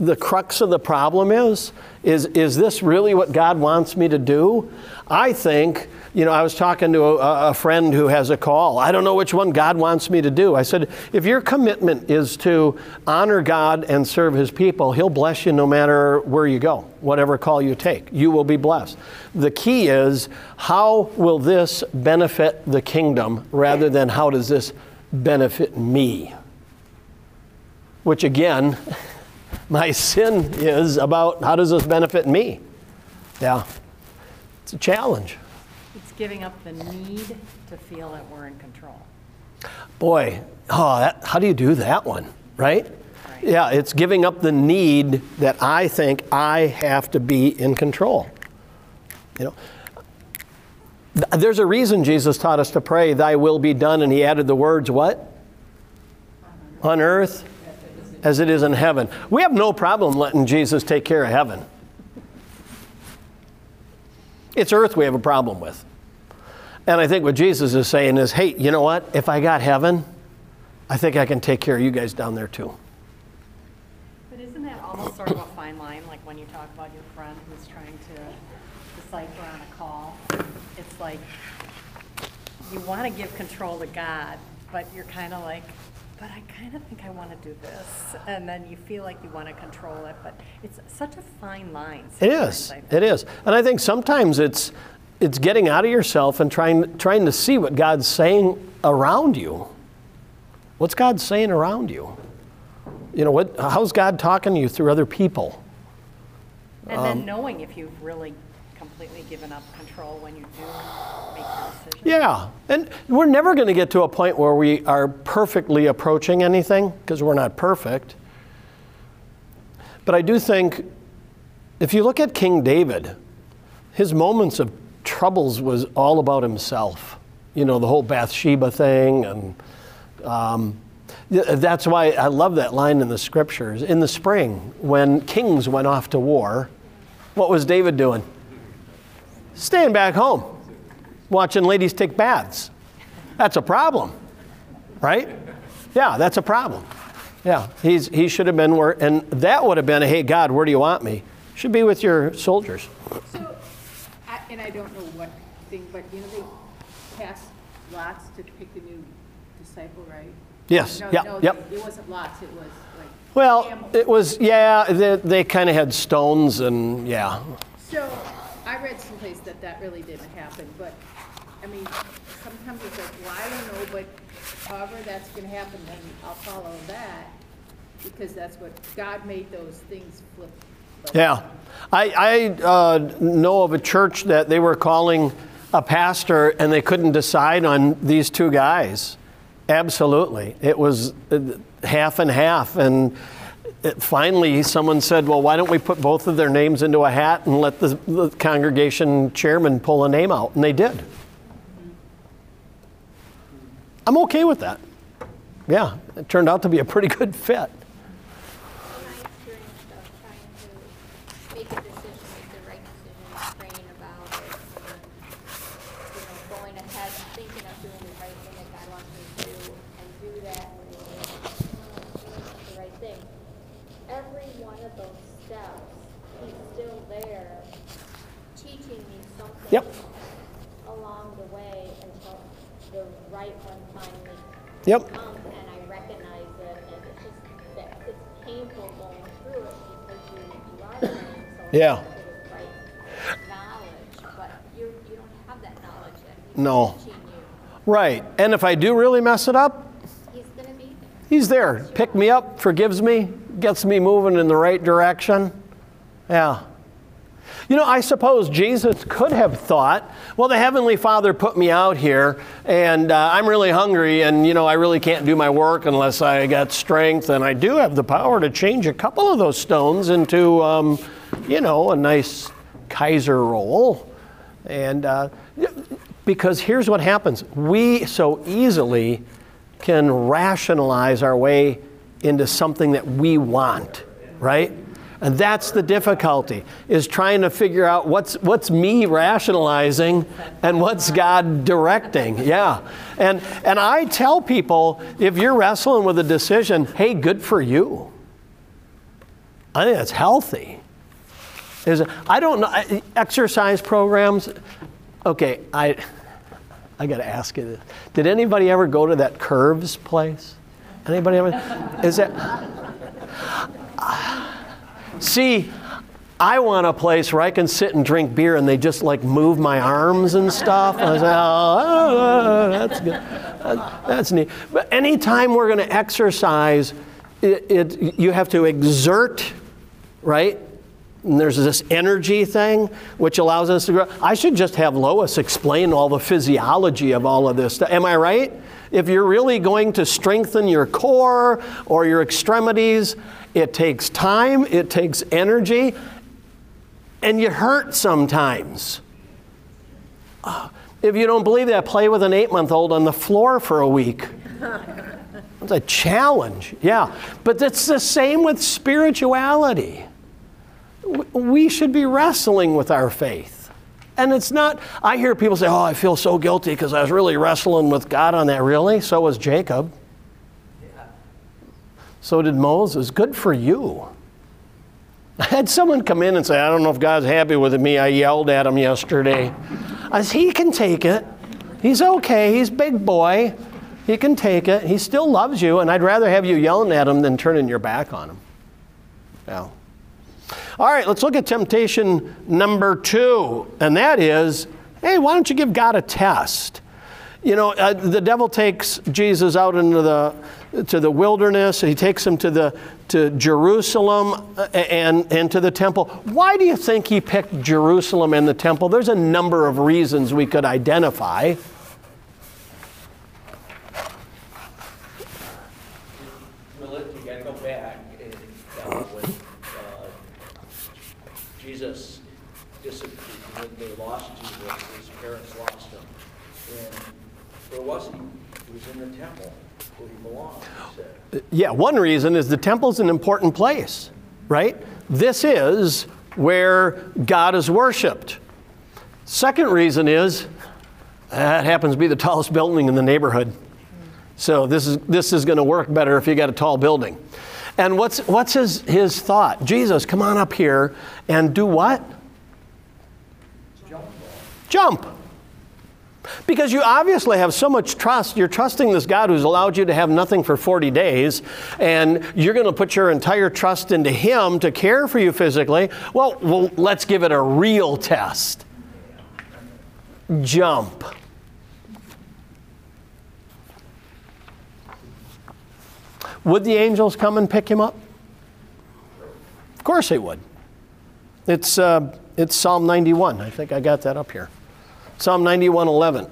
B: the crux of the problem is? Is is this really what God wants me to do? I think, you know, I was talking to a, a friend who has a call. I don't know which one God wants me to do. I said, if your commitment is to honor God and serve his people, he'll bless you no matter where you go, whatever call you take. You will be blessed. The key is how will this benefit the kingdom rather than how does this benefit me? Which again, my sin is about how does this benefit me? Yeah. It's a challenge.
L: It's giving up the need to feel that we're in control.
B: Boy, oh, that, how do you do that one, right? Yeah, it's giving up the need that I think I have to be in control. You know, there's a reason Jesus taught us to pray, Thy will be done, and He added the words, what? On earth as it is in heaven. We have no problem letting Jesus take care of heaven. It's earth we have a problem with. And I think what Jesus is saying is, hey, you know what? If I got heaven, I think I can take care of you guys down there too.
L: But isn't that almost sort of a fine line, like when you talk about your friend who's trying to decipher on a call? It's like, you want to give control to God, but you're kind of like, but I kind of think I want to do this. And then you feel like you want to control it, but it's such a fine line.
B: It is. It is. And I think sometimes it's it's getting out of yourself and trying trying to see what God's saying around you. What's God saying around you? You know, what how's God talking to you through other people?
L: And
B: Um,
L: then knowing if you've really completely given up control when you do make your decision.
B: Yeah. And we're never going to get to a point where we are perfectly approaching anything because we're not perfect. But I do think if you look at King David, his moments of troubles was all about himself. You know, the whole Bathsheba thing. And um, th- that's why I love that line in the scriptures. In the spring, when kings went off to war, what was David doing? Staying back home, watching ladies take baths. That's a problem, right? Yeah, that's a problem. Yeah, he's, he should have been where, and that would have been, hey, God, where do you want me? Should be with your soldiers.
M: So, I- and I don't know what thing, but you know, they passed lots to pick the new disciple, right?
B: Yes,
M: No,
B: yep,
M: no,
B: yep.
M: It wasn't lots, it was like.
B: Well,
M: camels.
B: it was, yeah, they, they kind of had stones and, yeah.
M: So, I read someplace that that really didn't happen, but, I mean, sometimes it's like, well, I don't know, but however that's gonna happen, then I'll follow that, because that's what, God made those things flip.
B: Yeah. I, I uh, know of a church that they were calling a pastor and they couldn't decide on these two guys. Absolutely. It was uh, half and half. And it, finally, someone said, Well, why don't we put both of their names into a hat and let the, the congregation chairman pull a name out? And they did. I'm okay with that. Yeah, it turned out to be a pretty good fit.
K: make a decision, make the right decision, praying about it, and, you know, going ahead, thinking of doing the right thing that God wants me to do, and do that, and the right thing. Every one of those steps, He's still there, teaching me something.
B: Yep.
K: Along the way until the right one finally
B: Yep.
K: comes, and I recognize it, and it's just, that it's painful going through it because you, you are learning so
B: Yeah.
K: right knowledge, but you, you don't have that knowledge
B: No.
K: you.
B: Right. And if I do really mess it up,
K: He's gonna be there.
B: He's there. Pick me up, forgives me, gets me moving in the right direction. Yeah. You know, I suppose Jesus could have thought, well, the Heavenly Father put me out here, and uh, I'm really hungry, and, you know, I really can't do my work unless I got strength, and I do have the power to change a couple of those stones into, um, you know, a nice Kaiser roll. And uh, because here's what happens we so easily can rationalize our way into something that we want, right? And that's the difficulty is trying to figure out what's what's me rationalizing and what's God directing. Yeah. And and I tell people if you're wrestling with a decision, hey, good for you. I think that's healthy. Is I don't know exercise programs. Okay, I I got to ask you this. Did anybody ever go to that Curves place? Anybody ever? Is that See, I want a place where I can sit and drink beer and they just like move my arms and stuff. I was like, oh, that's good. That's neat. But anytime we're going to exercise, it, it, you have to exert, right? And there's this energy thing which allows us to grow. I should just have Lois explain all the physiology of all of this. Am I right? If you're really going to strengthen your core or your extremities, it takes time, it takes energy, and you hurt sometimes. Ah, If you don't believe that, play with an eight month old on the floor for a week. It's a challenge, yeah. But it's the same with spirituality. We should be wrestling with our faith. And it's not, I hear people say, oh, I feel so guilty because I was really wrestling with God on that. Really? So was Jacob. So did Moses. Good for you. I had someone come in and say, I don't know if God's happy with me. I yelled at him yesterday. I said, He can take it. He's okay. He's big boy. He can take it. He still loves you, and I'd rather have you yelling at him than turning your back on him. Yeah. All right, let's look at temptation number two, and that is hey, why don't you give God a test? You know, uh, the devil takes Jesus out into the to the wilderness. He takes him to the to Jerusalem and and to the temple. Why do you think he picked Jerusalem and the temple? There's a number of reasons we could identify.
C: Well, let- you gotta go back and, uh, when, uh, Jesus disappeared, when they lost Jesus, his parents lost him. And where was he? He was in the temple where he belonged, he said.
B: Yeah, one reason is the temple's an important place, right? This is where God is worshiped. Second reason is that happens to be the tallest building in the neighborhood. So this is this is going to work better if you got a tall building. And what's what's his his thought? Jesus, come on up here and do what? Jump. Because you obviously have so much trust. You're trusting this God who's allowed you to have nothing for 40 days, and you're going to put your entire trust into Him to care for you physically. Well, well, let's give it a real test. Jump. Would the angels come and pick him up? Of course they would. It's, uh, it's Psalm 91. I think I got that up here. Psalm 91:11.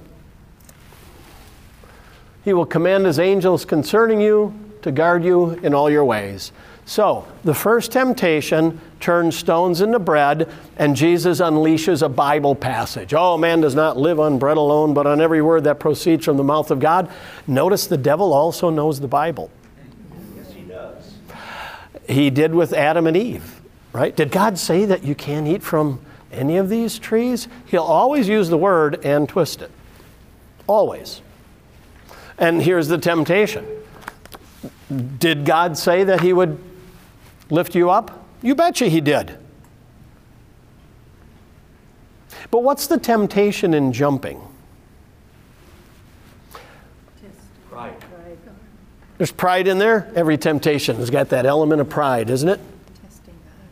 B: He will command his angels concerning you to guard you in all your ways. So, the first temptation turns stones into bread, and Jesus unleashes a Bible passage. Oh, man does not live on bread alone, but on every word that proceeds from the mouth of God. Notice the devil also knows the Bible.
C: Yes, he does.
B: He did with Adam and Eve, right? Did God say that you can't eat from any of these trees? He'll always use the word and twist it. Always. And here's the temptation Did God say that He would lift you up? You betcha He did. But what's the temptation in jumping?
C: Pride.
B: There's pride in there. Every temptation has got that element of pride, isn't it?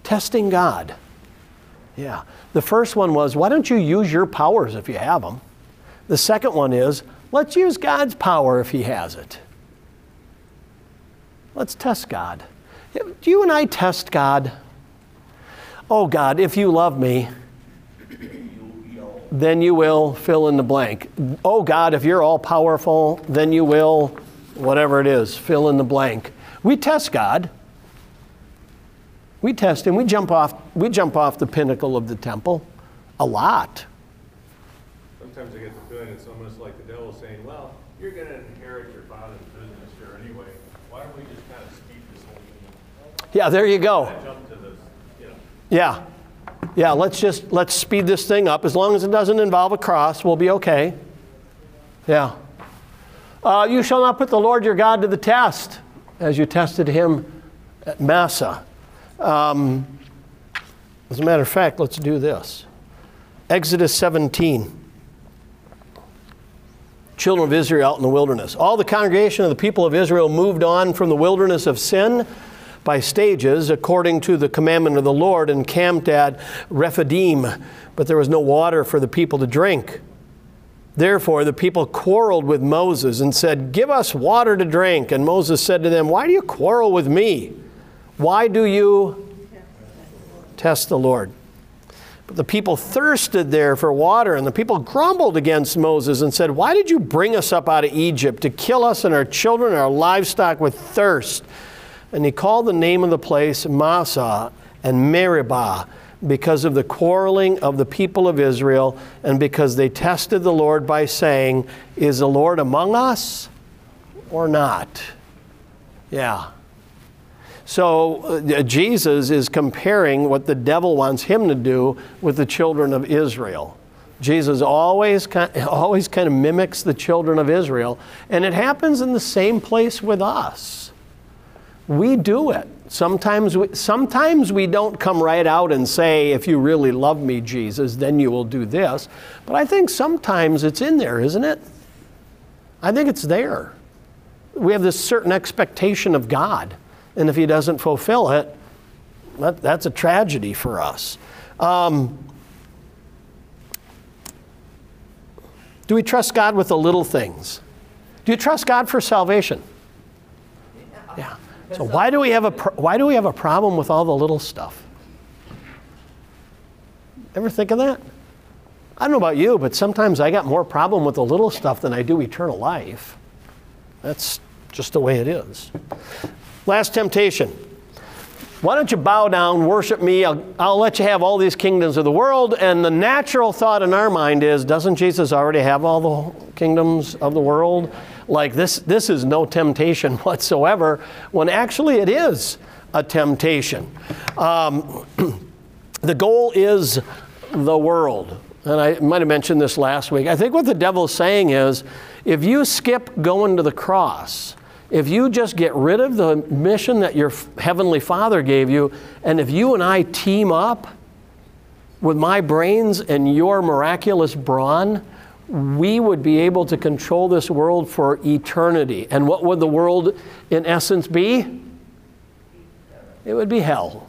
B: Testing God. Yeah. The first one was, why don't you use your powers if you have them? The second one is, let's use God's power if He has it. Let's test God. Do you and I test God? Oh, God, if you love me, then you will fill in the blank. Oh, God, if you're all powerful, then you will, whatever it is, fill in the blank. We test God. We test him. We jump off, we jump off the pinnacle of the temple a lot.
E: Sometimes I get the feeling it's almost like the devil saying, well, you're going to inherit your father's business here anyway. Why don't we just kind of speed this whole thing?
B: Yeah, there you go.
E: Jump to this, you know.
B: Yeah. Yeah, let's just let's speed this thing up. As long as it doesn't involve a cross, we'll be okay. Yeah. Uh, you shall not put the Lord your God to the test, as you tested him at Massah. Um, as a matter of fact, let's do this. Exodus 17. Children of Israel out in the wilderness. All the congregation of the people of Israel moved on from the wilderness of sin by stages according to the commandment of the Lord and camped at Rephidim, but there was no water for the people to drink. Therefore, the people quarreled with Moses and said, Give us water to drink. And Moses said to them, Why do you quarrel with me? Why do you test the Lord? But the people thirsted there for water, and the people grumbled against Moses and said, Why did you bring us up out of Egypt to kill us and our children and our livestock with thirst? And he called the name of the place Massah and Meribah because of the quarreling of the people of Israel and because they tested the Lord by saying, Is the Lord among us or not? Yeah. So uh, Jesus is comparing what the devil wants him to do with the children of Israel. Jesus always always kind of mimics the children of Israel, and it happens in the same place with us. We do it. Sometimes we, sometimes we don't come right out and say, if you really love me, Jesus, then you will do this. But I think sometimes it's in there, isn't it? I think it's there. We have this certain expectation of God. And if he doesn't fulfill it, that, that's a tragedy for us. Um, do we trust God with the little things? Do you trust God for salvation? Yeah. So why do we have a why do we have a problem with all the little stuff? Ever think of that? I don't know about you, but sometimes I got more problem with the little stuff than I do eternal life. That's just the way it is. Last temptation. Why don't you bow down, worship me? I'll, I'll, let you have all these kingdoms of the world. And the natural thought in our mind is doesn't Jesus already have all the kingdoms of the world? Like this, this is no temptation whatsoever, when actually it is a temptation. Um, the goal is the world. And I might have mentioned this last week. I think what the devil's saying is if you skip going to the cross, if you just get rid of the mission that your Heavenly Father gave you, and if you and I team up with my brains and your miraculous brawn, we would be able to control this world for eternity. And what would the world, in essence, be? It would be hell.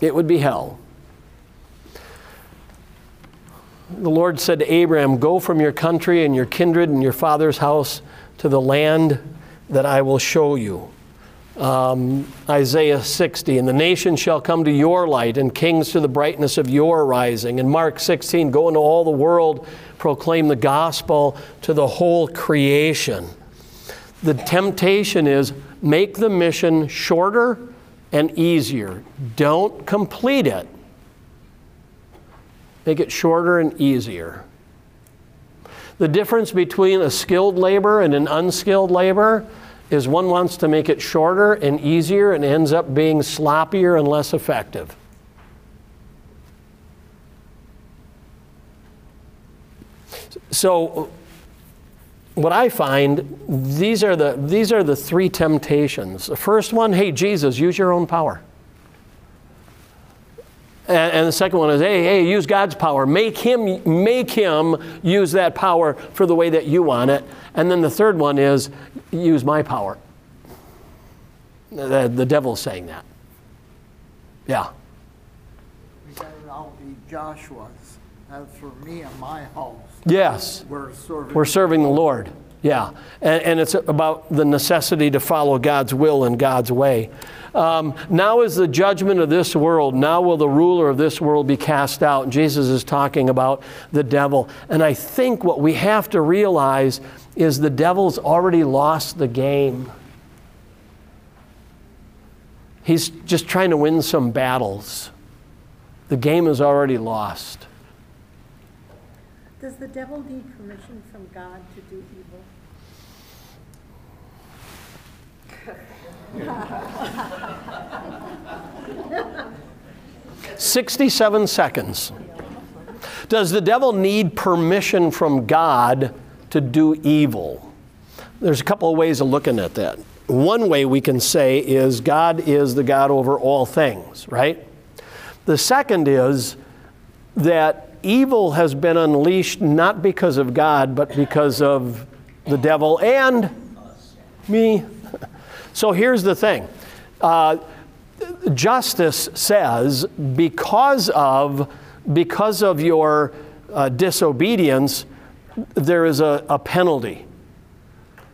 B: It would be hell. The Lord said to Abraham, Go from your country and your kindred and your father's house to the land that I will show you. Um, Isaiah 60, and the nations shall come to your light, and kings to the brightness of your rising. And Mark 16, go into all the world, proclaim the gospel to the whole creation. the temptation is make the mission shorter and easier. Don't complete it. Make it shorter and easier. The difference between a skilled labor and an unskilled labor is one wants to make it shorter and easier and ends up being sloppier and less effective. So, what I find, these are the, these are the three temptations. The first one, hey, Jesus, use your own power. And, and the second one is, hey, hey, use God's power. Make him, make him use that power for the way that you want it. And then the third one is, use my power. The, the devil's saying that. Yeah.
H: We gotta all be Joshua's. As for me and my house.
B: Yes.
H: We're serving.
B: We're serving the Lord. Yeah. And, and it's about the necessity to follow God's will and God's way. Um, now is the judgment of this world. Now will the ruler of this world be cast out. Jesus is talking about the devil. And I think what we have to realize is the devil's already lost the game. He's just trying to win some battles. The game is already lost.
I: Does the devil need permission from God to do evil?
B: 67 seconds. Does the devil need permission from God to do evil? There's a couple of ways of looking at that. One way we can say is God is the God over all things, right? The second is that evil has been unleashed not because of God, but because of the devil and me. So here's the thing uh, justice says because of, because of your uh, disobedience, there is a, a penalty.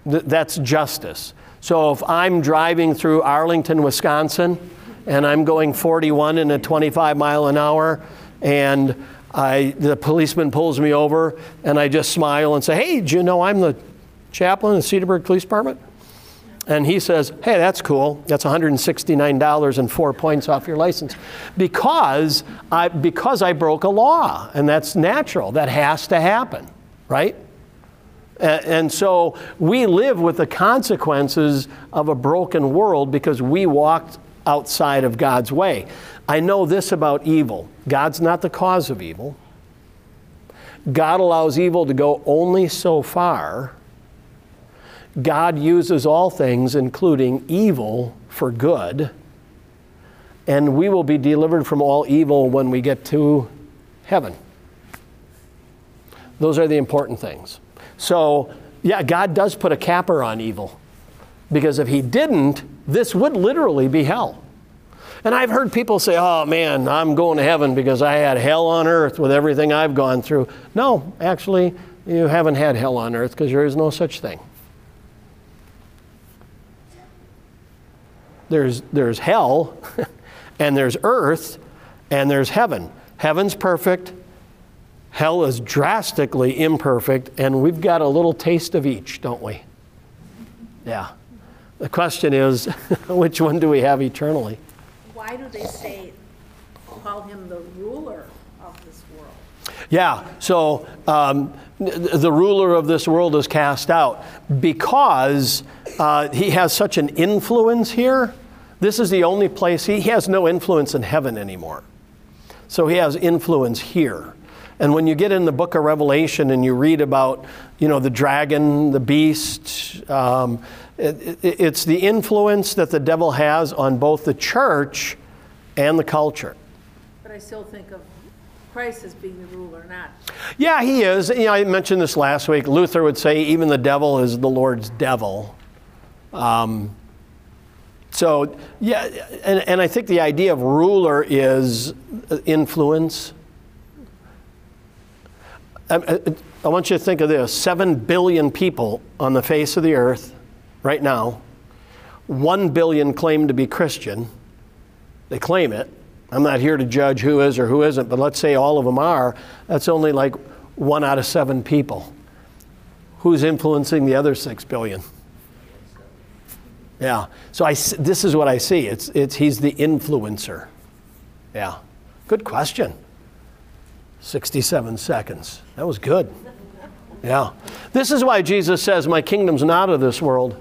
B: Th- that's justice. So if I'm driving through Arlington, Wisconsin, and I'm going 41 in a 25 mile an hour, and I, the policeman pulls me over, and I just smile and say, Hey, do you know I'm the chaplain of Cedarburg Police Department? And he says, Hey, that's cool. That's $169 and four points off your license. Because I, because I broke a law, and that's natural. That has to happen, right? And so we live with the consequences of a broken world because we walked outside of God's way. I know this about evil God's not the cause of evil. God allows evil to go only so far. God uses all things, including evil, for good. And we will be delivered from all evil when we get to heaven. Those are the important things. So, yeah, God does put a capper on evil. Because if He didn't, this would literally be hell. And I've heard people say, oh man, I'm going to heaven because I had hell on earth with everything I've gone through. No, actually, you haven't had hell on earth because there is no such thing. There's, there's hell, and there's earth, and there's heaven. Heaven's perfect, hell is drastically imperfect, and we've got a little taste of each, don't we? Yeah. The question is, which one do we have eternally?
M: Why do they say, call him the ruler of this world?
B: Yeah, so um, the ruler of this world is cast out because uh, he has such an influence here. This is the only place, he has no influence in heaven anymore. So he has influence here. And when you get in the book of Revelation and you read about, you know, the dragon, the beast, um, it, it, it's the influence that the devil has on both the church and the culture.
M: But I still think of Christ as being the ruler, not.
B: Yeah, he is. You know, I mentioned this last week. Luther would say even the devil is the Lord's devil. Um, so, yeah, and, and I think the idea of ruler is uh, influence. I, I want you to think of this 7 billion people on the face of the earth right now. 1 billion claim to be Christian. They claim it. I'm not here to judge who is or who isn't, but let's say all of them are. That's only like one out of seven people. Who's influencing the other 6 billion? Yeah. So I, this is what I see. It's, it's, he's the influencer. Yeah. Good question. 67 seconds. That was good. Yeah. This is why Jesus says, My kingdom's not of this world.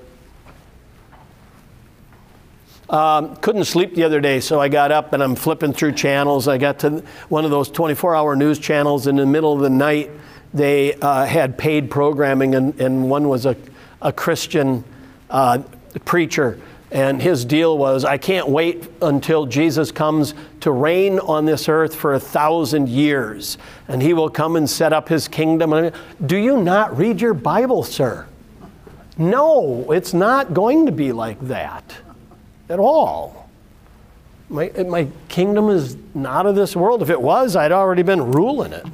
B: Um, couldn't sleep the other day, so I got up and I'm flipping through channels. I got to one of those 24 hour news channels. In the middle of the night, they uh, had paid programming, and, and one was a, a Christian uh, preacher. And his deal was, I can't wait until Jesus comes to reign on this earth for a thousand years, and he will come and set up his kingdom. Do you not read your Bible, sir? No, it's not going to be like that at all. My, my kingdom is not of this world. If it was, I'd already been ruling it.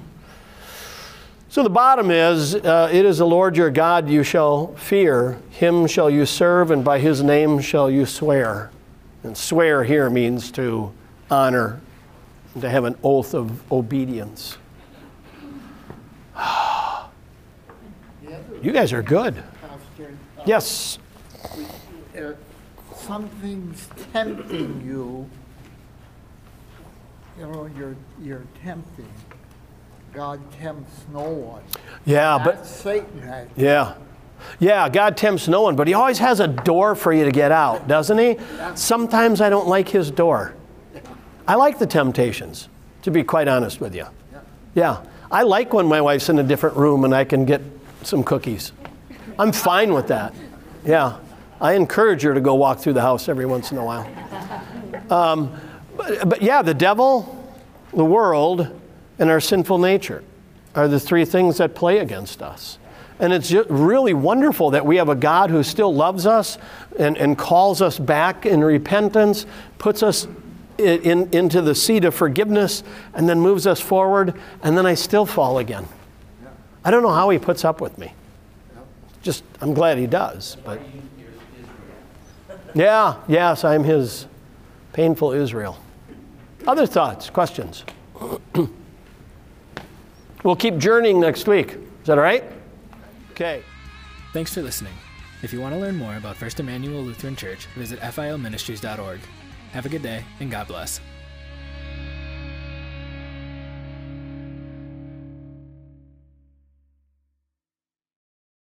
B: So the bottom is uh, it is the Lord your God you shall fear, him shall you serve, and by his name shall you swear. And swear here means to honor, to have an oath of obedience. You guys are good. Yes.
H: Something's tempting you, you know, you're, you're tempting. God tempts no one.
B: Yeah, but
H: Satan has.
B: Yeah. Yeah, God tempts no one, but He always has a door for you to get out, doesn't He? Sometimes I don't like His door. I like the temptations, to be quite honest with you. Yeah. I like when my wife's in a different room and I can get some cookies. I'm fine with that. Yeah. I encourage her to go walk through the house every once in a while. Um, but, but yeah, the devil, the world, and our sinful nature are the three things that play against us. And it's just really wonderful that we have a God who still loves us and, and calls us back in repentance, puts us in, in- into the seat of forgiveness, and then moves us forward, and then I still fall again. I don't know how he puts up with me. Just, I'm glad he does. But yeah, yes, I'm his painful Israel. Other thoughts, questions? we'll keep journeying next week. Is that all right? Okay.
A: Thanks for listening. If you want to learn more about First Emmanuel Lutheran Church, visit filministries.org. Have a good day, and God bless.